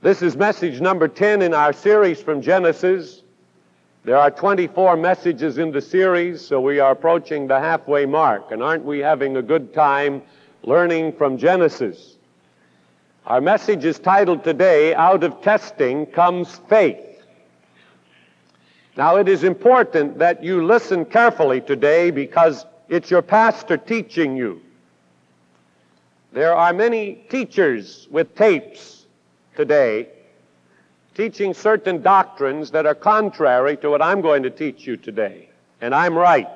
This is message number 10 in our series from Genesis. There are 24 messages in the series, so we are approaching the halfway mark. And aren't we having a good time learning from Genesis? Our message is titled today, Out of Testing Comes Faith. Now, it is important that you listen carefully today because it's your pastor teaching you. There are many teachers with tapes today teaching certain doctrines that are contrary to what I'm going to teach you today. And I'm right.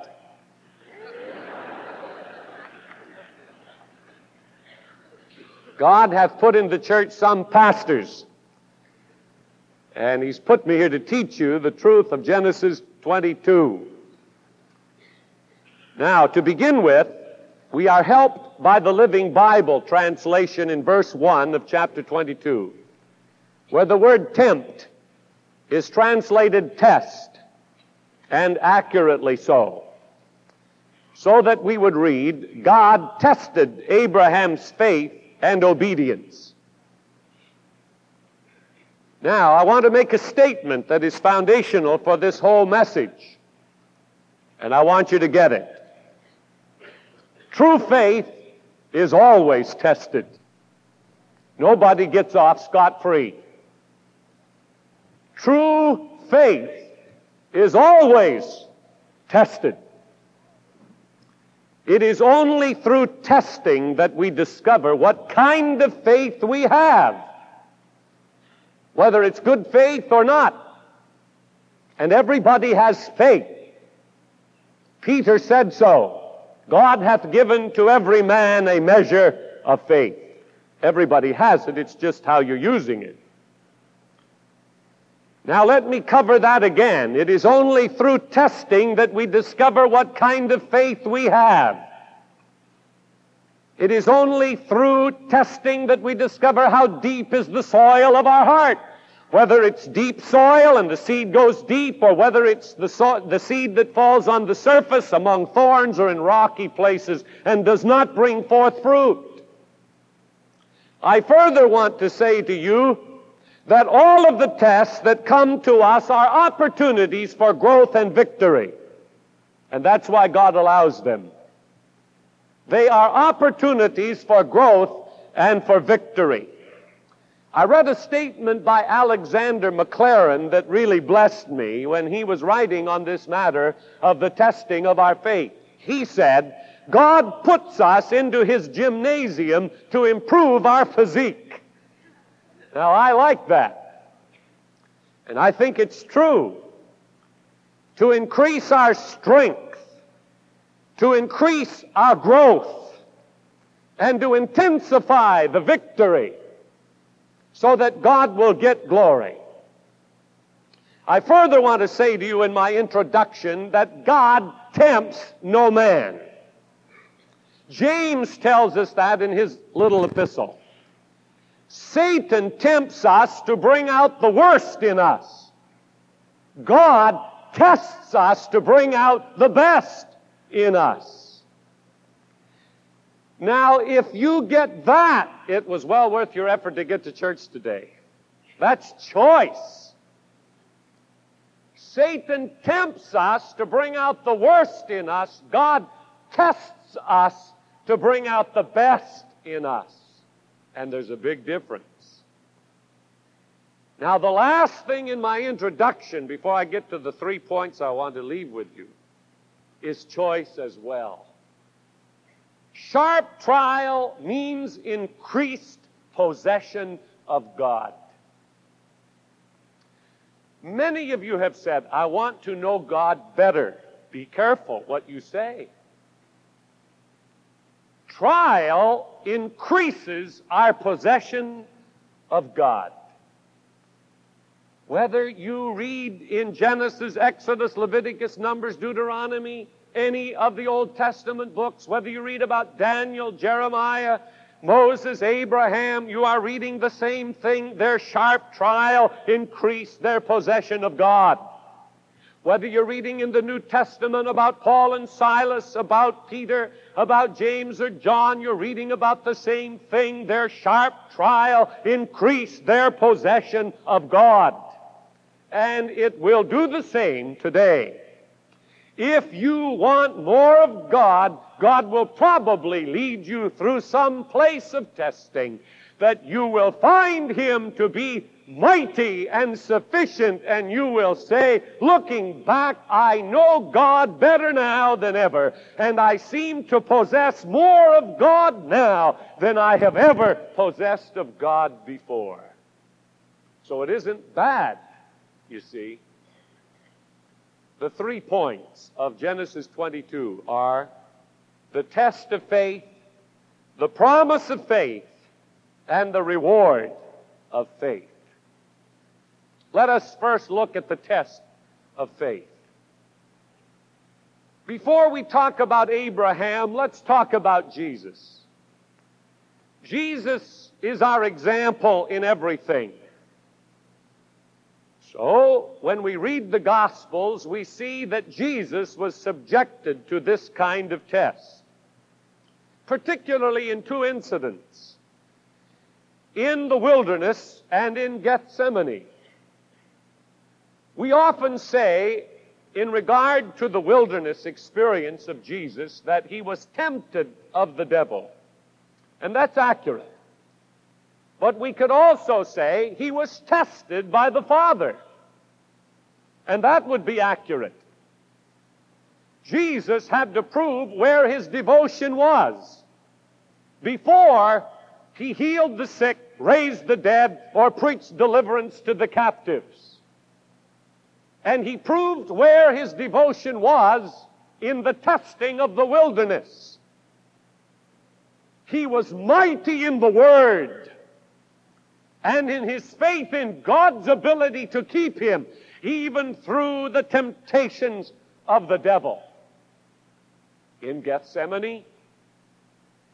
God hath put in the church some pastors, and He's put me here to teach you the truth of Genesis 22. Now, to begin with, we are helped by the Living Bible translation in verse 1 of chapter 22, where the word tempt is translated test, and accurately so. So that we would read, God tested Abraham's faith and obedience. Now, I want to make a statement that is foundational for this whole message, and I want you to get it. True faith is always tested. Nobody gets off scot free. True faith is always tested. It is only through testing that we discover what kind of faith we have, whether it's good faith or not. And everybody has faith. Peter said so. God hath given to every man a measure of faith. Everybody has it, it's just how you're using it. Now let me cover that again. It is only through testing that we discover what kind of faith we have. It is only through testing that we discover how deep is the soil of our heart. Whether it's deep soil and the seed goes deep, or whether it's the, so- the seed that falls on the surface among thorns or in rocky places and does not bring forth fruit. I further want to say to you that all of the tests that come to us are opportunities for growth and victory. And that's why God allows them. They are opportunities for growth and for victory. I read a statement by Alexander Maclaren that really blessed me when he was writing on this matter of the testing of our faith. He said, God puts us into his gymnasium to improve our physique. Now, I like that. And I think it's true. To increase our strength, to increase our growth, and to intensify the victory so that God will get glory. I further want to say to you in my introduction that God tempts no man. James tells us that in his little epistle. Satan tempts us to bring out the worst in us. God tests us to bring out the best in us. Now, if you get that, it was well worth your effort to get to church today. That's choice. Satan tempts us to bring out the worst in us. God tests us to bring out the best in us. And there's a big difference. Now, the last thing in my introduction, before I get to the three points I want to leave with you, is choice as well. Sharp trial means increased possession of God. Many of you have said, I want to know God better. Be careful what you say. Trial increases our possession of God. Whether you read in Genesis, Exodus, Leviticus, Numbers, Deuteronomy, any of the Old Testament books, whether you read about Daniel, Jeremiah, Moses, Abraham, you are reading the same thing. Their sharp trial increased their possession of God. Whether you're reading in the New Testament about Paul and Silas, about Peter, about James or John, you're reading about the same thing. Their sharp trial increased their possession of God. And it will do the same today. If you want more of God, God will probably lead you through some place of testing that you will find Him to be mighty and sufficient, and you will say, looking back, I know God better now than ever, and I seem to possess more of God now than I have ever possessed of God before. So it isn't bad, you see. The three points of Genesis 22 are the test of faith, the promise of faith, and the reward of faith. Let us first look at the test of faith. Before we talk about Abraham, let's talk about Jesus. Jesus is our example in everything. So, when we read the Gospels, we see that Jesus was subjected to this kind of test, particularly in two incidents in the wilderness and in Gethsemane. We often say, in regard to the wilderness experience of Jesus, that he was tempted of the devil. And that's accurate. But we could also say he was tested by the Father. And that would be accurate. Jesus had to prove where his devotion was before he healed the sick, raised the dead, or preached deliverance to the captives. And he proved where his devotion was in the testing of the wilderness. He was mighty in the Word and in his faith in God's ability to keep him even through the temptations of the devil. In Gethsemane,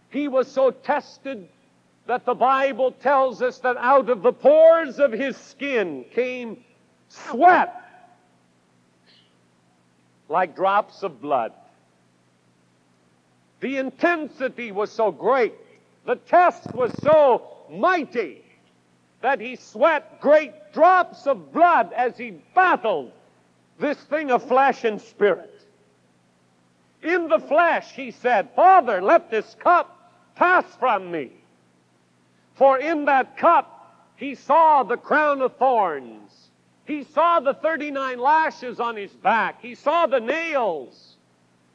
he was so tested that the Bible tells us that out of the pores of his skin came sweat like drops of blood. The intensity was so great, the test was so mighty, that he sweat great drops of blood as he battled this thing of flesh and spirit. In the flesh, he said, Father, let this cup pass from me. For in that cup, he saw the crown of thorns he saw the 39 lashes on his back. He saw the nails.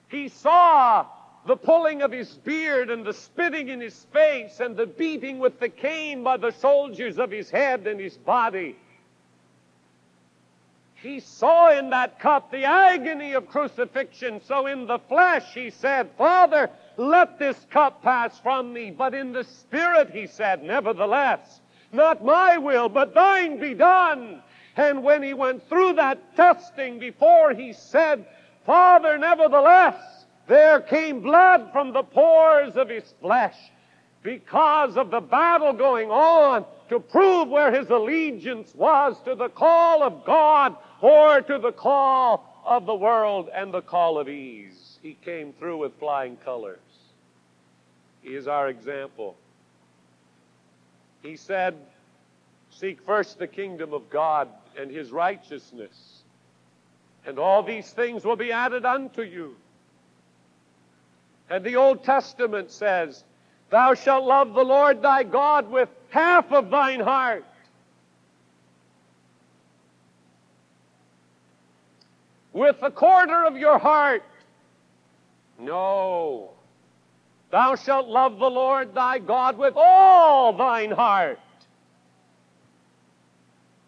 He saw the pulling of his beard and the spitting in his face and the beating with the cane by the soldiers of his head and his body. He saw in that cup the agony of crucifixion. So in the flesh, he said, Father, let this cup pass from me. But in the spirit, he said, Nevertheless, not my will, but thine be done. And when he went through that testing before, he said, Father, nevertheless, there came blood from the pores of his flesh because of the battle going on to prove where his allegiance was to the call of God or to the call of the world and the call of ease. He came through with flying colors. He is our example. He said, Seek first the kingdom of God and his righteousness, and all these things will be added unto you. And the Old Testament says, Thou shalt love the Lord thy God with half of thine heart. With a quarter of your heart. No. Thou shalt love the Lord thy God with all thine heart.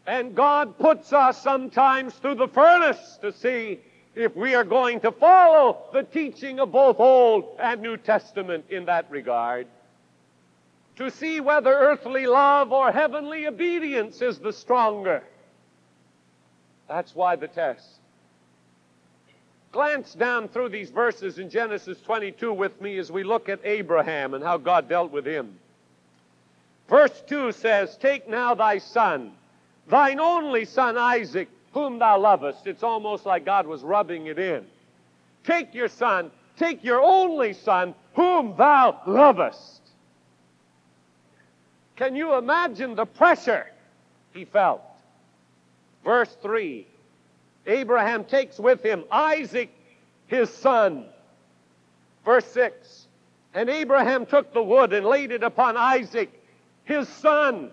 And God puts us sometimes through the furnace to see if we are going to follow the teaching of both Old and New Testament in that regard. To see whether earthly love or heavenly obedience is the stronger. That's why the test. Glance down through these verses in Genesis 22 with me as we look at Abraham and how God dealt with him. Verse 2 says, Take now thy son thine only son Isaac, whom thou lovest. It's almost like God was rubbing it in. Take your son, take your only son, whom thou lovest. Can you imagine the pressure he felt? Verse 3 Abraham takes with him Isaac, his son. Verse 6 And Abraham took the wood and laid it upon Isaac, his son.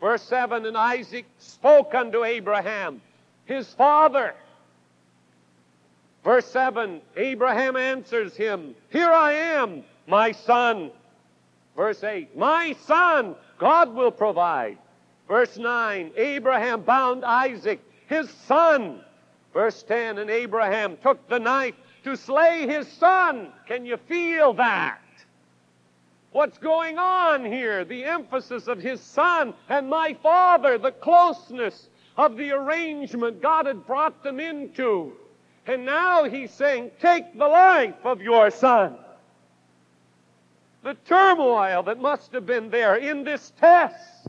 Verse 7 And Isaac spoke unto Abraham, his father. Verse 7 Abraham answers him, Here I am, my son. Verse 8 My son, God will provide. Verse 9 Abraham bound Isaac, his son. Verse 10 And Abraham took the knife to slay his son. Can you feel that? What's going on here? The emphasis of his son and my father, the closeness of the arrangement God had brought them into. And now he's saying, Take the life of your son. The turmoil that must have been there in this test.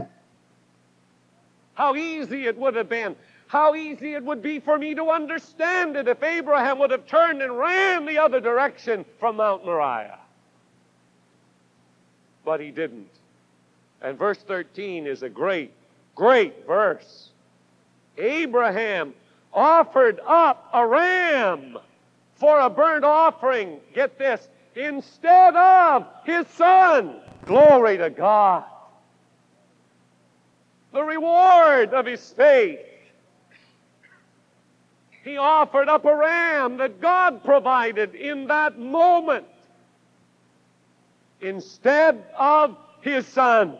How easy it would have been. How easy it would be for me to understand it if Abraham would have turned and ran the other direction from Mount Moriah but he didn't. And verse 13 is a great, great verse. Abraham offered up a ram for a burnt offering. Get this, instead of his son. Glory to God. The reward of his faith. He offered up a ram that God provided in that moment instead of his son.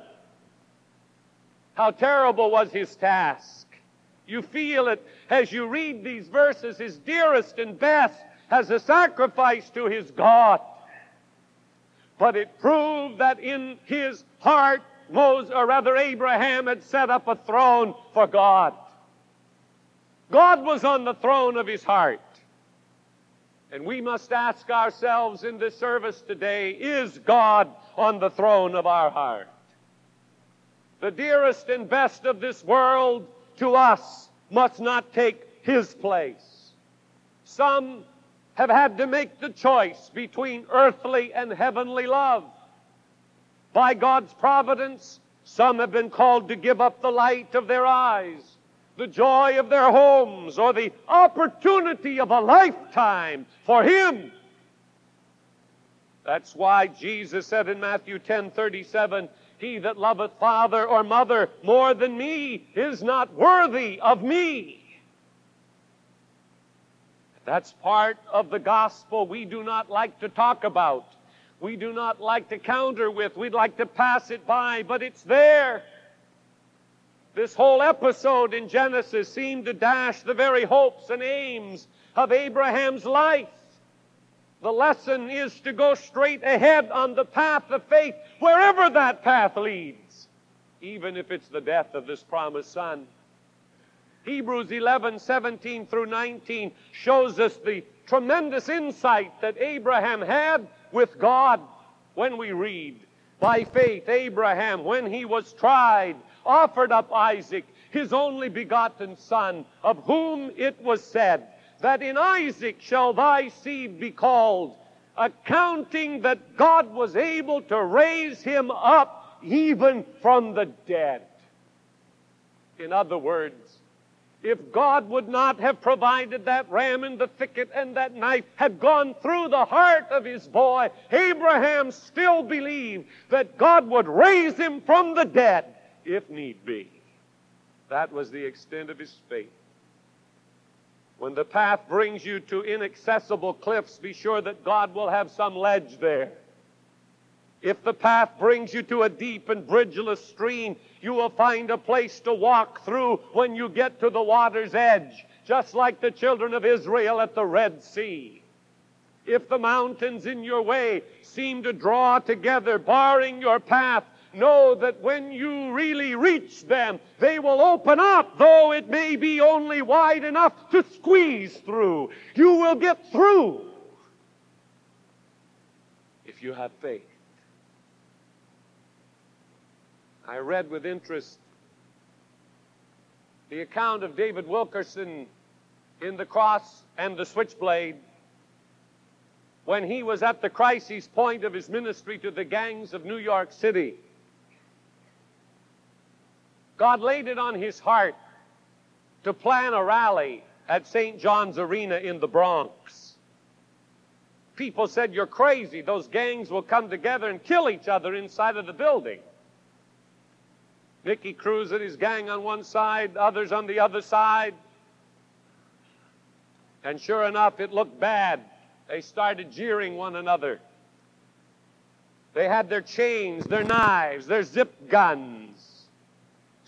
How terrible was his task. You feel it as you read these verses. His dearest and best as a sacrifice to his God. But it proved that in his heart, Moses, or rather Abraham, had set up a throne for God. God was on the throne of his heart. And we must ask ourselves in this service today is God on the throne of our heart? The dearest and best of this world to us must not take his place. Some have had to make the choice between earthly and heavenly love. By God's providence, some have been called to give up the light of their eyes the joy of their homes or the opportunity of a lifetime for Him. That's why Jesus said in Matthew 10 37, He that loveth father or mother more than me is not worthy of me. That's part of the gospel we do not like to talk about. We do not like to counter with. We'd like to pass it by, but it's there. This whole episode in Genesis seemed to dash the very hopes and aims of Abraham's life. The lesson is to go straight ahead on the path of faith, wherever that path leads, even if it's the death of this promised son. Hebrews 11, 17 through 19 shows us the tremendous insight that Abraham had with God when we read. By faith, Abraham, when he was tried, offered up Isaac, his only begotten son, of whom it was said, that in Isaac shall thy seed be called, accounting that God was able to raise him up even from the dead. In other words, if God would not have provided that ram in the thicket and that knife had gone through the heart of his boy, Abraham still believed that God would raise him from the dead if need be. That was the extent of his faith. When the path brings you to inaccessible cliffs, be sure that God will have some ledge there. If the path brings you to a deep and bridgeless stream, you will find a place to walk through when you get to the water's edge, just like the children of Israel at the Red Sea. If the mountains in your way seem to draw together, barring your path, know that when you really reach them, they will open up, though it may be only wide enough to squeeze through. You will get through if you have faith. I read with interest the account of David Wilkerson in the cross and the switchblade when he was at the crisis point of his ministry to the gangs of New York City. God laid it on his heart to plan a rally at St. John's Arena in the Bronx. People said, You're crazy. Those gangs will come together and kill each other inside of the building. Nicky Cruz and his gang on one side, others on the other side. And sure enough, it looked bad. They started jeering one another. They had their chains, their knives, their zip guns,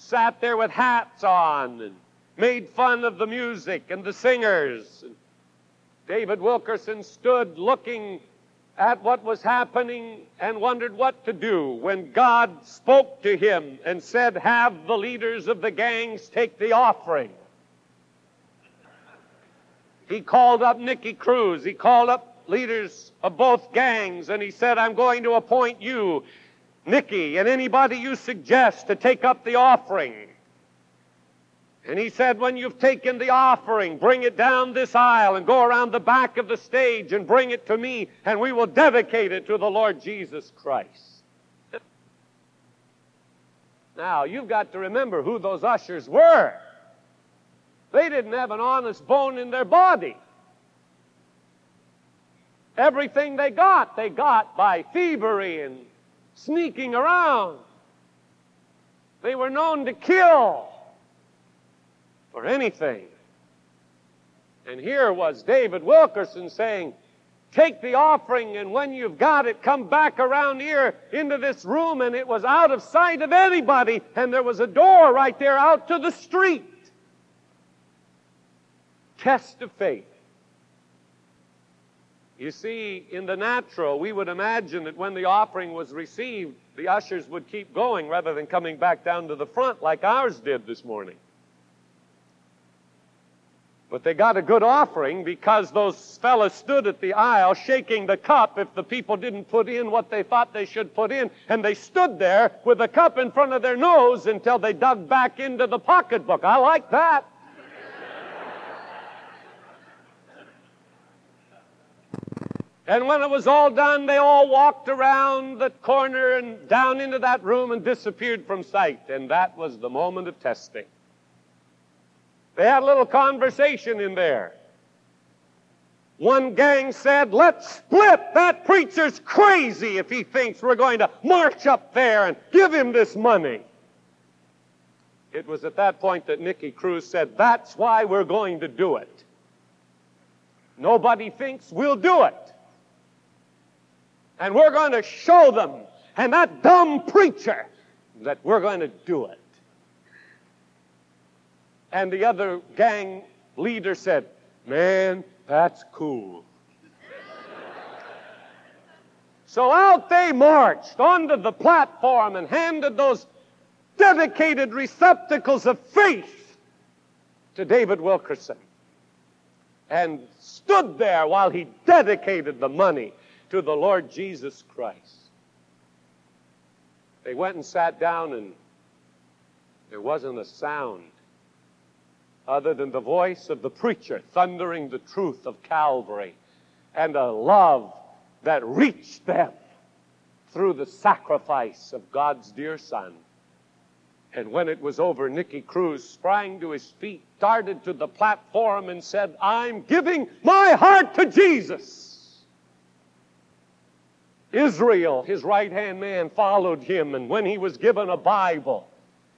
sat there with hats on, and made fun of the music and the singers. David Wilkerson stood looking at what was happening and wondered what to do when God spoke to him and said, Have the leaders of the gangs take the offering. He called up Nicky Cruz. He called up leaders of both gangs and he said, I'm going to appoint you, Nicky, and anybody you suggest to take up the offering. And he said, When you've taken the offering, bring it down this aisle and go around the back of the stage and bring it to me, and we will dedicate it to the Lord Jesus Christ. Now, you've got to remember who those ushers were. They didn't have an honest bone in their body. Everything they got, they got by thievery and sneaking around. They were known to kill for anything. And here was David Wilkerson saying, Take the offering, and when you've got it, come back around here into this room. And it was out of sight of anybody, and there was a door right there out to the street. Test of faith. You see, in the natural, we would imagine that when the offering was received, the ushers would keep going rather than coming back down to the front like ours did this morning. But they got a good offering because those fellows stood at the aisle shaking the cup if the people didn't put in what they thought they should put in. And they stood there with the cup in front of their nose until they dug back into the pocketbook. I like that. And when it was all done, they all walked around the corner and down into that room and disappeared from sight. And that was the moment of testing. They had a little conversation in there. One gang said, Let's split. That preacher's crazy if he thinks we're going to march up there and give him this money. It was at that point that Nicky Cruz said, That's why we're going to do it. Nobody thinks we'll do it. And we're going to show them and that dumb preacher that we're going to do it. And the other gang leader said, Man, that's cool. so out they marched onto the platform and handed those dedicated receptacles of faith to David Wilkerson and stood there while he dedicated the money to the Lord Jesus Christ. They went and sat down, and there wasn't a sound other than the voice of the preacher thundering the truth of Calvary and a love that reached them through the sacrifice of God's dear Son. And when it was over, Nicky Cruz sprang to his feet, darted to the platform, and said, I'm giving my heart to Jesus. Israel, his right hand man, followed him, and when he was given a Bible,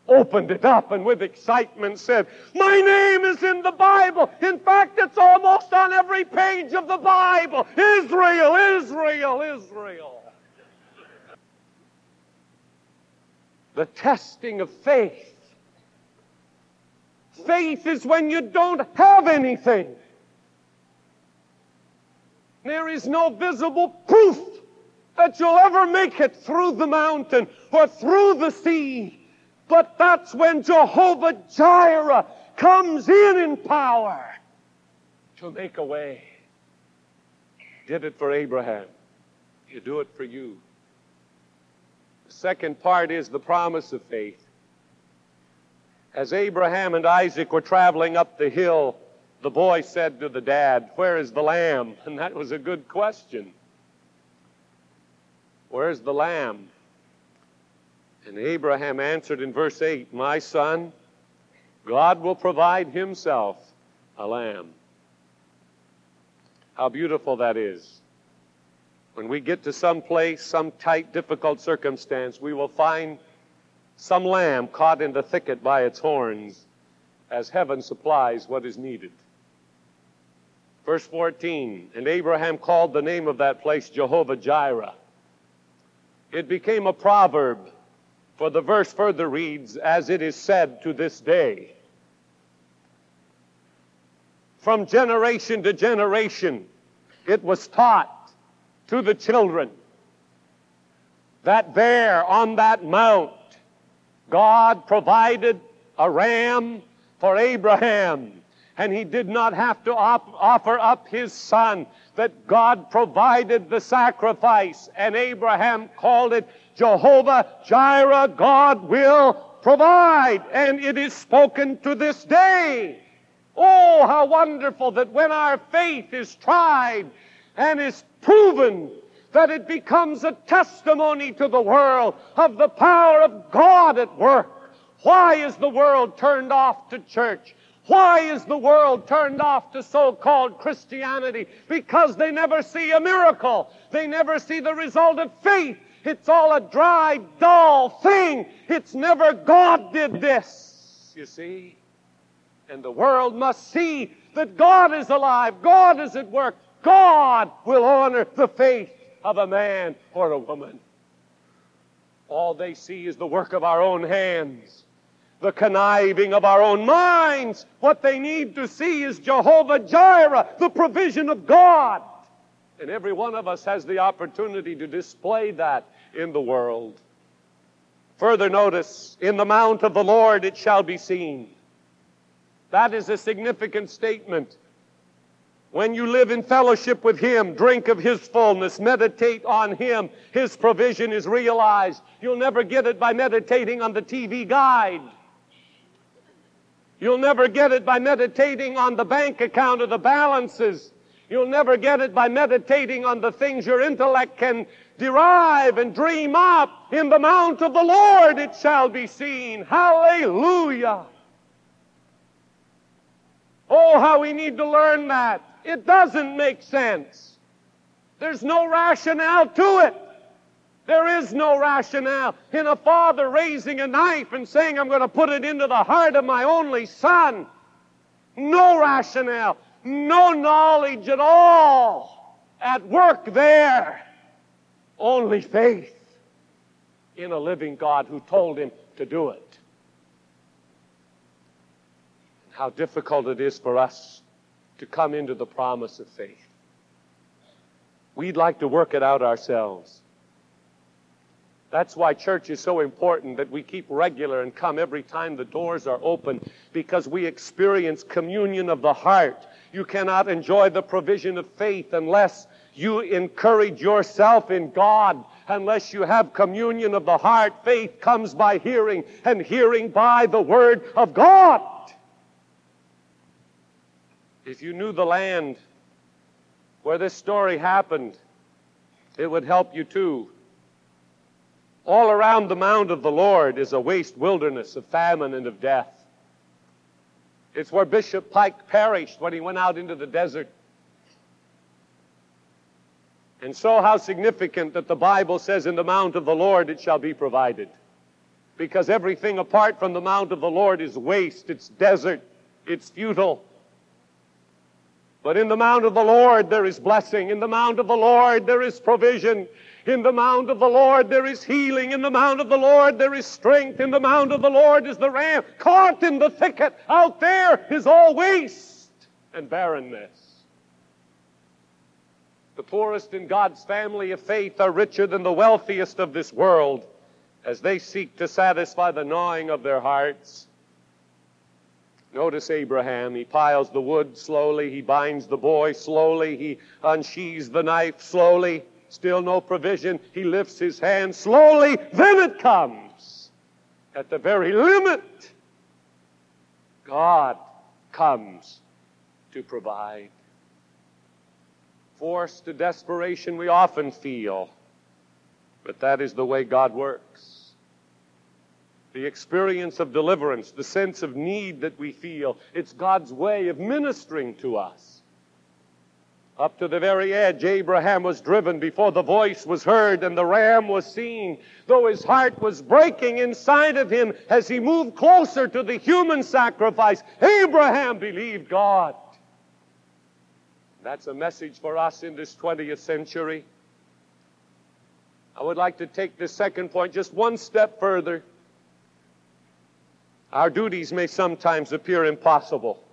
opened it up and with excitement said, My name is in the Bible. In fact, it's almost on every page of the Bible. Israel, Israel, Israel. The testing of faith. Faith is when you don't have anything. There is no visible proof that you'll ever make it through the mountain or through the sea. But that's when Jehovah Jireh comes in in power to make a way. Did it for Abraham. You do it for you. The second part is the promise of faith. As Abraham and Isaac were traveling up the hill, the boy said to the dad, Where is the lamb? And that was a good question. Where's the lamb? And Abraham answered in verse 8, My son, God will provide himself a lamb. How beautiful that is. When we get to some place, some tight, difficult circumstance, we will find some lamb caught in the thicket by its horns as heaven supplies what is needed. Verse 14, and Abraham called the name of that place Jehovah Jireh. It became a proverb, for the verse further reads, as it is said to this day. From generation to generation, it was taught to the children that there on that mount, God provided a ram for Abraham and he did not have to op- offer up his son, that God provided the sacrifice, and Abraham called it Jehovah Jireh, God will provide, and it is spoken to this day. Oh, how wonderful that when our faith is tried and is proven, that it becomes a testimony to the world of the power of God at work. Why is the world turned off to church? Why is the world turned off to so called Christianity? Because they never see a miracle. They never see the result of faith. It's all a dry, dull thing. It's never God did this, you see. And the world must see that God is alive, God is at work, God will honor the faith of a man or a woman. All they see is the work of our own hands the conniving of our own minds. What they need to see is Jehovah Jireh, the provision of God. And every one of us has the opportunity to display that in the world. Further notice, in the mount of the Lord it shall be seen. That is a significant statement. When you live in fellowship with Him, drink of His fullness, meditate on Him, His provision is realized. You'll never get it by meditating on the TV guide. You'll never get it by meditating on the bank account or the balances. You'll never get it by meditating on the things your intellect can derive and dream up. In the mount of the Lord it shall be seen. Hallelujah. Oh, how we need to learn that. It doesn't make sense. There's no rationale to it. There is no rationale in a father raising a knife and saying, I'm going to put it into the heart of my only son. No rationale, no knowledge at all at work there. Only faith in a living God who told him to do it. How difficult it is for us to come into the promise of faith. We'd like to work it out ourselves. That's why church is so important that we keep regular and come every time the doors are open because we experience communion of the heart. You cannot enjoy the provision of faith unless you encourage yourself in God. Unless you have communion of the heart, faith comes by hearing and hearing by the Word of God. If you knew the land where this story happened, it would help you too. All around the mount of the Lord is a waste wilderness of famine and of death. It's where Bishop Pike perished when he went out into the desert. And so, how significant that the Bible says, In the mount of the Lord it shall be provided. Because everything apart from the mount of the Lord is waste, it's desert, it's futile. But in the mount of the Lord there is blessing. In the mount of the Lord there is provision. In the mount of the Lord there is healing. In the mount of the Lord there is strength. In the mount of the Lord is the ram. Caught in the thicket out there is all waste and barrenness. The poorest in God's family of faith are richer than the wealthiest of this world as they seek to satisfy the gnawing of their hearts. Notice Abraham. He piles the wood slowly. He binds the boy slowly. He unsheathes the knife slowly. Still no provision. He lifts his hand slowly. Then it comes. At the very limit, God comes to provide. Forced to desperation, we often feel, but that is the way God works. The experience of deliverance, the sense of need that we feel, it's God's way of ministering to us. Up to the very edge, Abraham was driven before the voice was heard and the ram was seen. Though his heart was breaking inside of him as he moved closer to the human sacrifice, Abraham believed God. That's a message for us in this 20th century. I would like to take this second point just one step further. Our duties may sometimes appear impossible.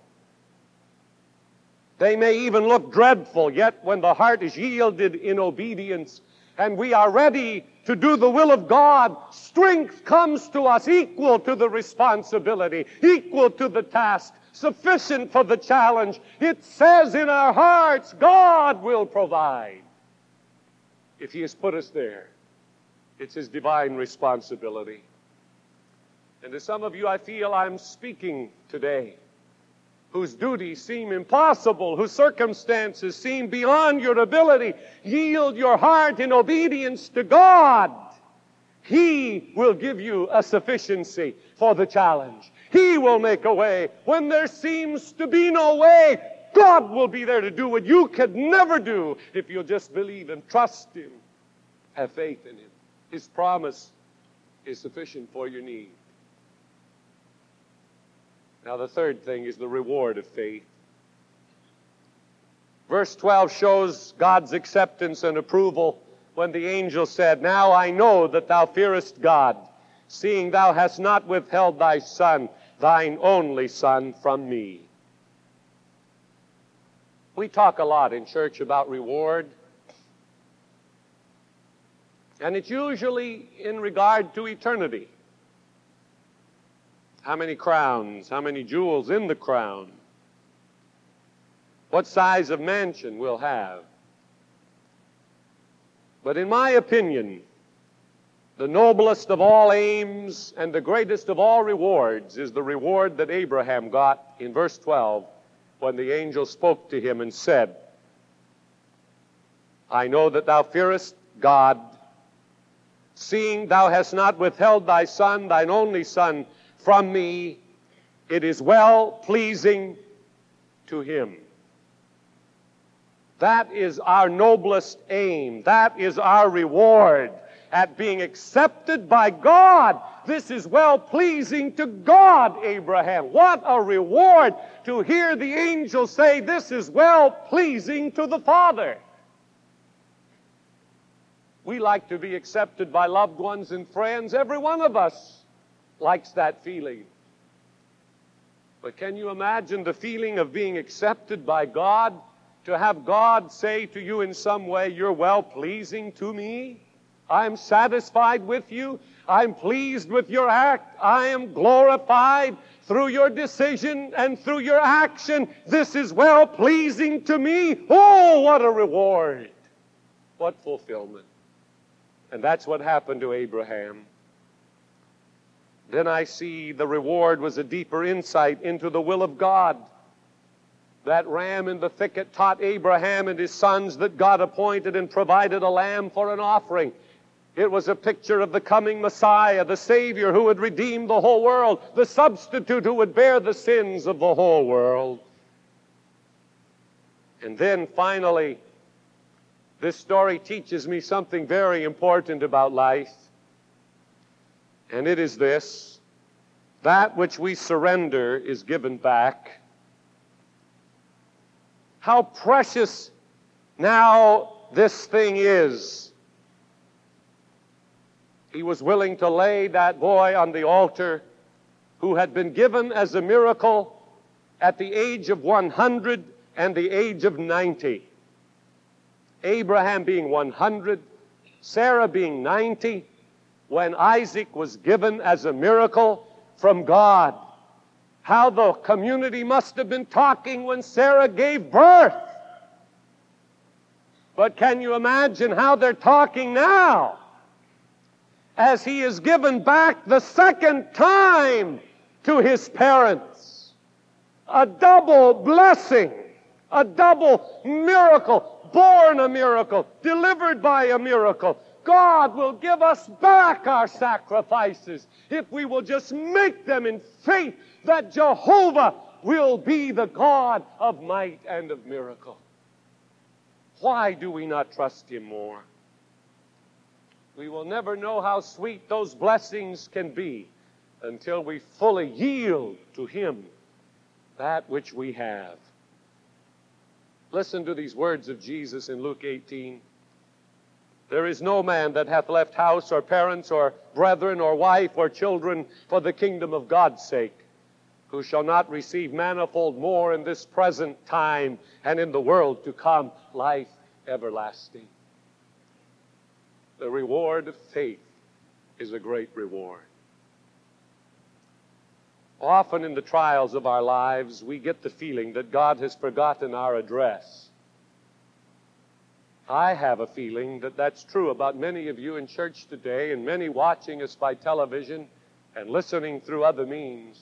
They may even look dreadful, yet when the heart is yielded in obedience and we are ready to do the will of God, strength comes to us equal to the responsibility, equal to the task, sufficient for the challenge. It says in our hearts, God will provide. If He has put us there, it's His divine responsibility. And to some of you, I feel I'm speaking today whose duties seem impossible, whose circumstances seem beyond your ability, yield your heart in obedience to God. He will give you a sufficiency for the challenge. He will make a way when there seems to be no way. God will be there to do what you could never do if you'll just believe and trust Him, have faith in Him. His promise is sufficient for your need. Now, the third thing is the reward of faith. Verse 12 shows God's acceptance and approval when the angel said, Now I know that thou fearest God, seeing thou hast not withheld thy son, thine only son, from me. We talk a lot in church about reward, and it's usually in regard to eternity. How many crowns? How many jewels in the crown? What size of mansion we'll have? But in my opinion, the noblest of all aims and the greatest of all rewards is the reward that Abraham got in verse 12 when the angel spoke to him and said, I know that thou fearest God, seeing thou hast not withheld thy son, thine only son, from me, it is well pleasing to him. That is our noblest aim. That is our reward at being accepted by God. This is well pleasing to God, Abraham. What a reward to hear the angel say, This is well pleasing to the Father. We like to be accepted by loved ones and friends, every one of us likes that feeling. But can you imagine the feeling of being accepted by God? To have God say to you in some way, You're well pleasing to me. I'm satisfied with you. I'm pleased with your act. I am glorified through your decision and through your action. This is well pleasing to me. Oh, what a reward! What fulfillment. And that's what happened to Abraham. Then I see the reward was a deeper insight into the will of God. That ram in the thicket taught Abraham and his sons that God appointed and provided a lamb for an offering. It was a picture of the coming Messiah, the Savior who would redeem the whole world, the substitute who would bear the sins of the whole world. And then finally, this story teaches me something very important about life and it is this that which we surrender is given back. How precious now this thing is. He was willing to lay that boy on the altar who had been given as a miracle at the age of 100 and the age of 90. Abraham being 100, Sarah being 90, when Isaac was given as a miracle from God. How the community must have been talking when Sarah gave birth. But can you imagine how they're talking now? As he is given back the second time to his parents. a double blessing, a double miracle, born a miracle, delivered by a miracle. God will give us back our sacrifices if we will just make them in faith that Jehovah will be the God of might and of miracle. Why do we not trust Him more? We will never know how sweet those blessings can be until we fully yield to Him that which we have. Listen to these words of Jesus in Luke 18. There is no man that hath left house or parents or brethren or wife or children for the kingdom of God's sake, who shall not receive manifold more in this present time and in the world to come life everlasting. The reward of faith is a great reward. Often in the trials of our lives, we get the feeling that God has forgotten our address. I have a feeling that that's true about many of you in church today and many watching us by television and listening through other means.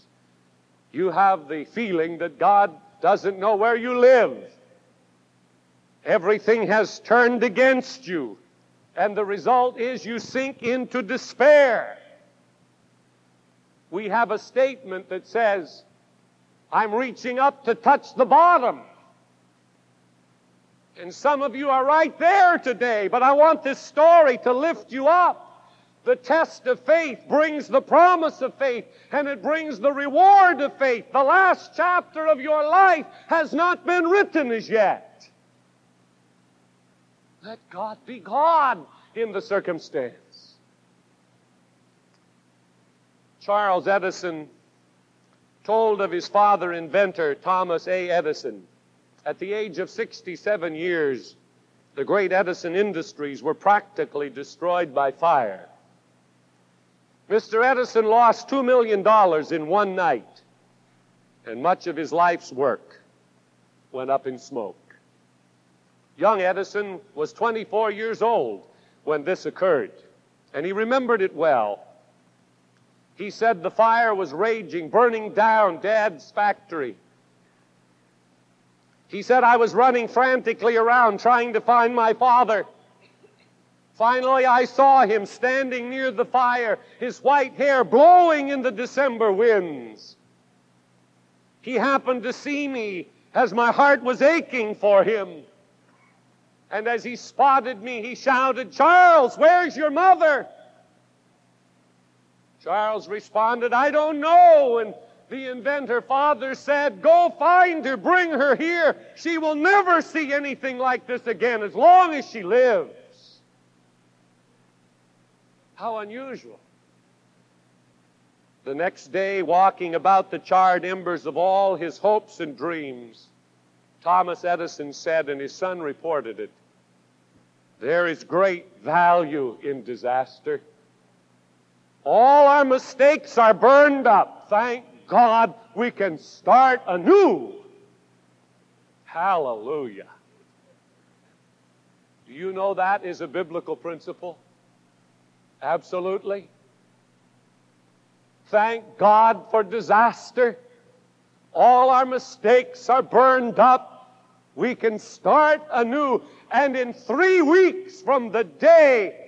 You have the feeling that God doesn't know where you live. Everything has turned against you, and the result is you sink into despair we have a statement that says, I'm reaching up to touch the bottom. And some of you are right there today, but I want this story to lift you up. The test of faith brings the promise of faith, and it brings the reward of faith. The last chapter of your life has not been written as yet. Let God be God in the circumstance. Charles Edison told of his father inventor, Thomas A. Edison. At the age of 67 years, the great Edison industries were practically destroyed by fire. Mr. Edison lost $2 million in one night, and much of his life's work went up in smoke. Young Edison was 24 years old when this occurred, and he remembered it well. He said the fire was raging, burning down Dad's factory. He said I was running frantically around trying to find my father. Finally, I saw him standing near the fire, his white hair blowing in the December winds. He happened to see me as my heart was aching for him. And as he spotted me, he shouted, Charles, where's your mother? Charles responded, I don't know. And the inventor father said, Go find her, bring her here. She will never see anything like this again as long as she lives. How unusual. The next day, walking about the charred embers of all his hopes and dreams, Thomas Edison said, and his son reported it, there is great value in disaster. All our mistakes are burned up. Thank God we can start anew. Hallelujah. Do you know that is a biblical principle? Absolutely. Thank God for disaster. All our mistakes are burned up. We can start anew. And in three weeks from the day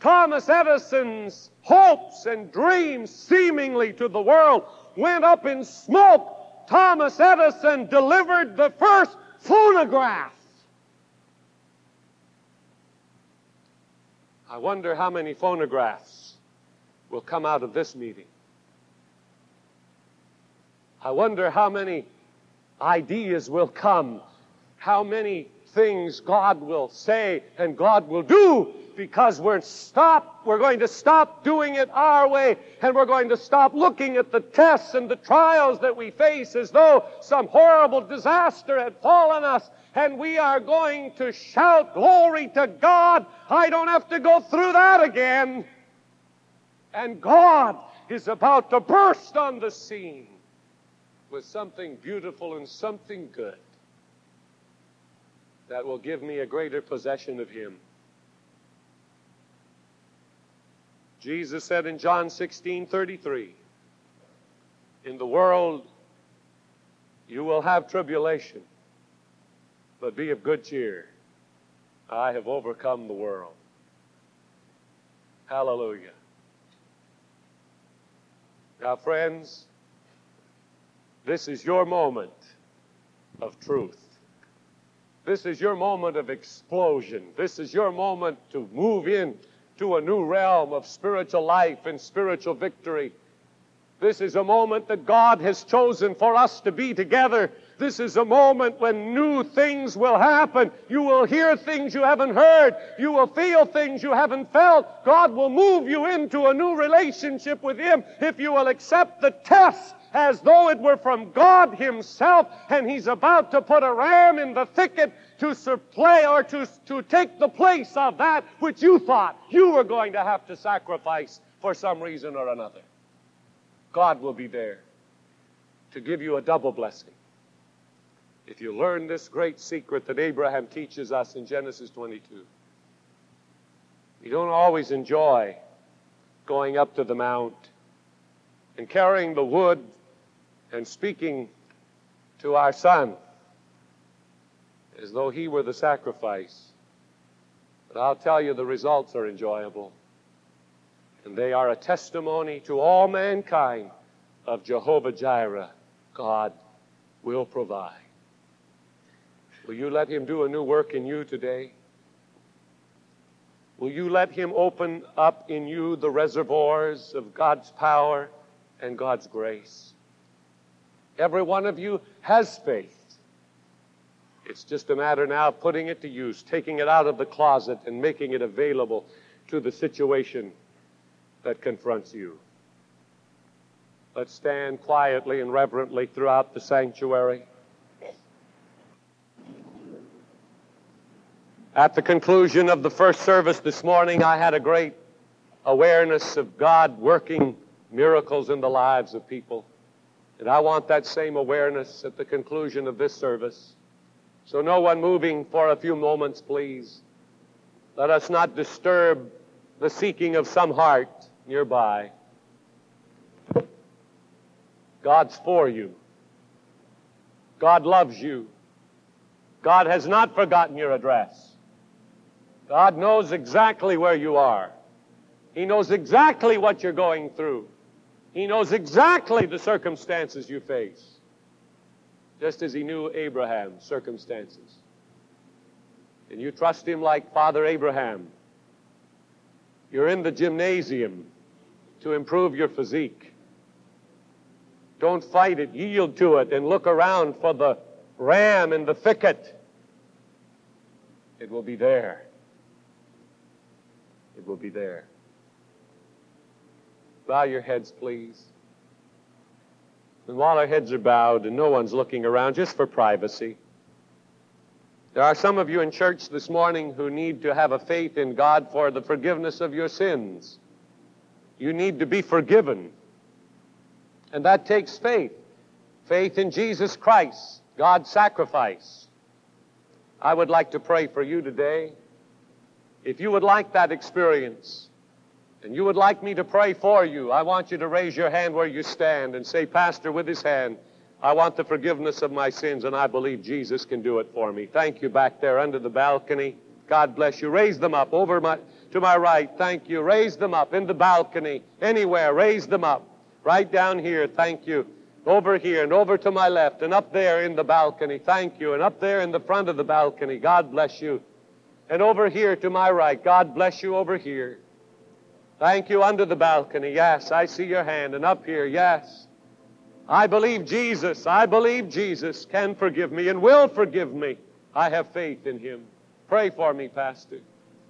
Thomas Edison's hopes and dreams, seemingly to the world, went up in smoke. Thomas Edison delivered the first phonograph. I wonder how many phonographs will come out of this meeting. I wonder how many ideas will come, how many things God will say and God will do because we're stop we're going to stop doing it our way and we're going to stop looking at the tests and the trials that we face as though some horrible disaster had fallen us and we are going to shout glory to God. I don't have to go through that again. And God is about to burst on the scene with something beautiful and something good that will give me a greater possession of Him. Jesus said in John 16 33, In the world You will have tribulation, but be of good cheer. I have overcome the world. Hallelujah. Now, friends, this is your moment of truth. This is your moment of explosion. This is your moment to move in to a new realm of spiritual life and spiritual victory. This is a moment that God has chosen for us to be together. This is a moment when new things will happen. You will hear things you haven't heard. You will feel things you haven't felt. God will move you into a new relationship with Him if you will accept the test as though it were from God Himself, and He's about to put a ram in the thicket to supply or to, to take the place of that which you thought you were going to have to sacrifice for some reason or another. God will be there to give you a double blessing. If you learn this great secret that Abraham teaches us in Genesis 22, you don't always enjoy going up to the mount and carrying the wood and speaking to our son as though he were the sacrifice. But I'll tell you, the results are enjoyable. And they are a testimony to all mankind of Jehovah Jireh. God will provide. Will you let Him do a new work in you today? Will you let Him open up in you the reservoirs of God's power and God's grace? Every one of you has faith. It's just a matter now of putting it to use, taking it out of the closet and making it available to the situation that confronts you. Let's stand quietly and reverently throughout the sanctuary. At the conclusion of the first service this morning, I had a great awareness of God working miracles in the lives of people. And I want that same awareness at the conclusion of this service. So, no one moving for a few moments, please. Let us not disturb the seeking of some heart nearby. God's for you. God loves you. God has not forgotten your address. God knows exactly where you are. He knows exactly what you're going through. He knows exactly the circumstances you face, just as he knew Abraham's circumstances. And you trust him like Father Abraham. You're in the gymnasium to improve your physique. Don't fight it, yield to it, and look around for the ram in the thicket. It will be there. It will be there. Bow your heads, please. And while our heads are bowed and no one's looking around, just for privacy, there are some of you in church this morning who need to have a faith in God for the forgiveness of your sins. You need to be forgiven. And that takes faith faith in Jesus Christ, God's sacrifice. I would like to pray for you today. If you would like that experience, and you would like me to pray for you, I want you to raise your hand where you stand and say, Pastor, with his hand, I want the forgiveness of my sins, and I believe Jesus can do it for me. Thank you back there under the balcony. God bless you. Raise them up over my, to my right. Thank you. Raise them up in the balcony, anywhere. Raise them up. Right down here. Thank you. Over here and over to my left and up there in the balcony. Thank you. And up there in the front of the balcony. God bless you. And over here to my right. God bless you over here. Thank you under the balcony. Yes, I see your hand. And up here, yes. I believe Jesus, I believe Jesus can forgive me and will forgive me. I have faith in him. Pray for me, Pastor.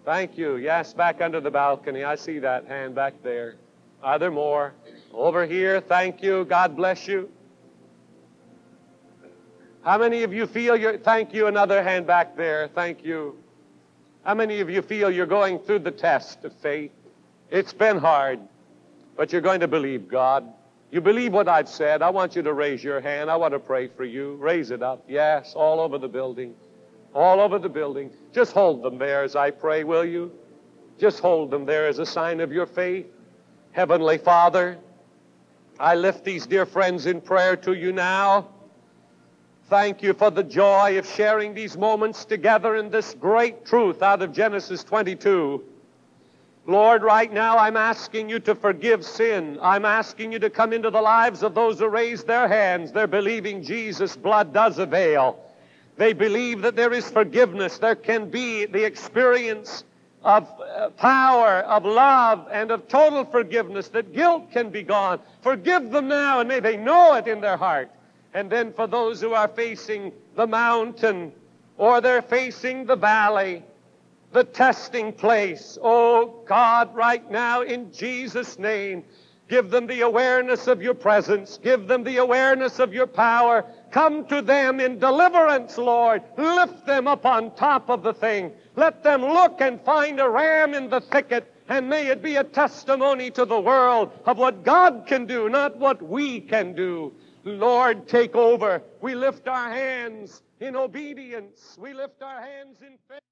Thank you. Yes, back under the balcony. I see that hand back there. Are there more? Over here. Thank you. God bless you. How many of you feel your, thank you, another hand back there. Thank you. How many of you feel you're going through the test of faith? It's been hard, but you're going to believe God. You believe what I've said. I want you to raise your hand. I want to pray for you. Raise it up. Yes, all over the building. All over the building. Just hold them there as I pray, will you? Just hold them there as a sign of your faith. Heavenly Father, I lift these dear friends in prayer to you now. Thank you for the joy of sharing these moments together in this great truth out of Genesis 22. Lord, right now I'm asking you to forgive sin. I'm asking you to come into the lives of those who raise their hands. They're believing Jesus' blood does avail. They believe that there is forgiveness. There can be the experience of uh, power, of love, and of total forgiveness, that guilt can be gone. Forgive them now, and may they know it in their heart. And then for those who are facing the mountain, or they're facing the valley, the testing place. Oh God, right now, in Jesus' name, give them the awareness of your presence. Give them the awareness of your power. Come to them in deliverance, Lord. Lift them up on top of the thing. Let them look and find a ram in the thicket. And may it be a testimony to the world of what God can do, not what we can do. Lord, take over. We lift our hands in obedience. We lift our hands in faith.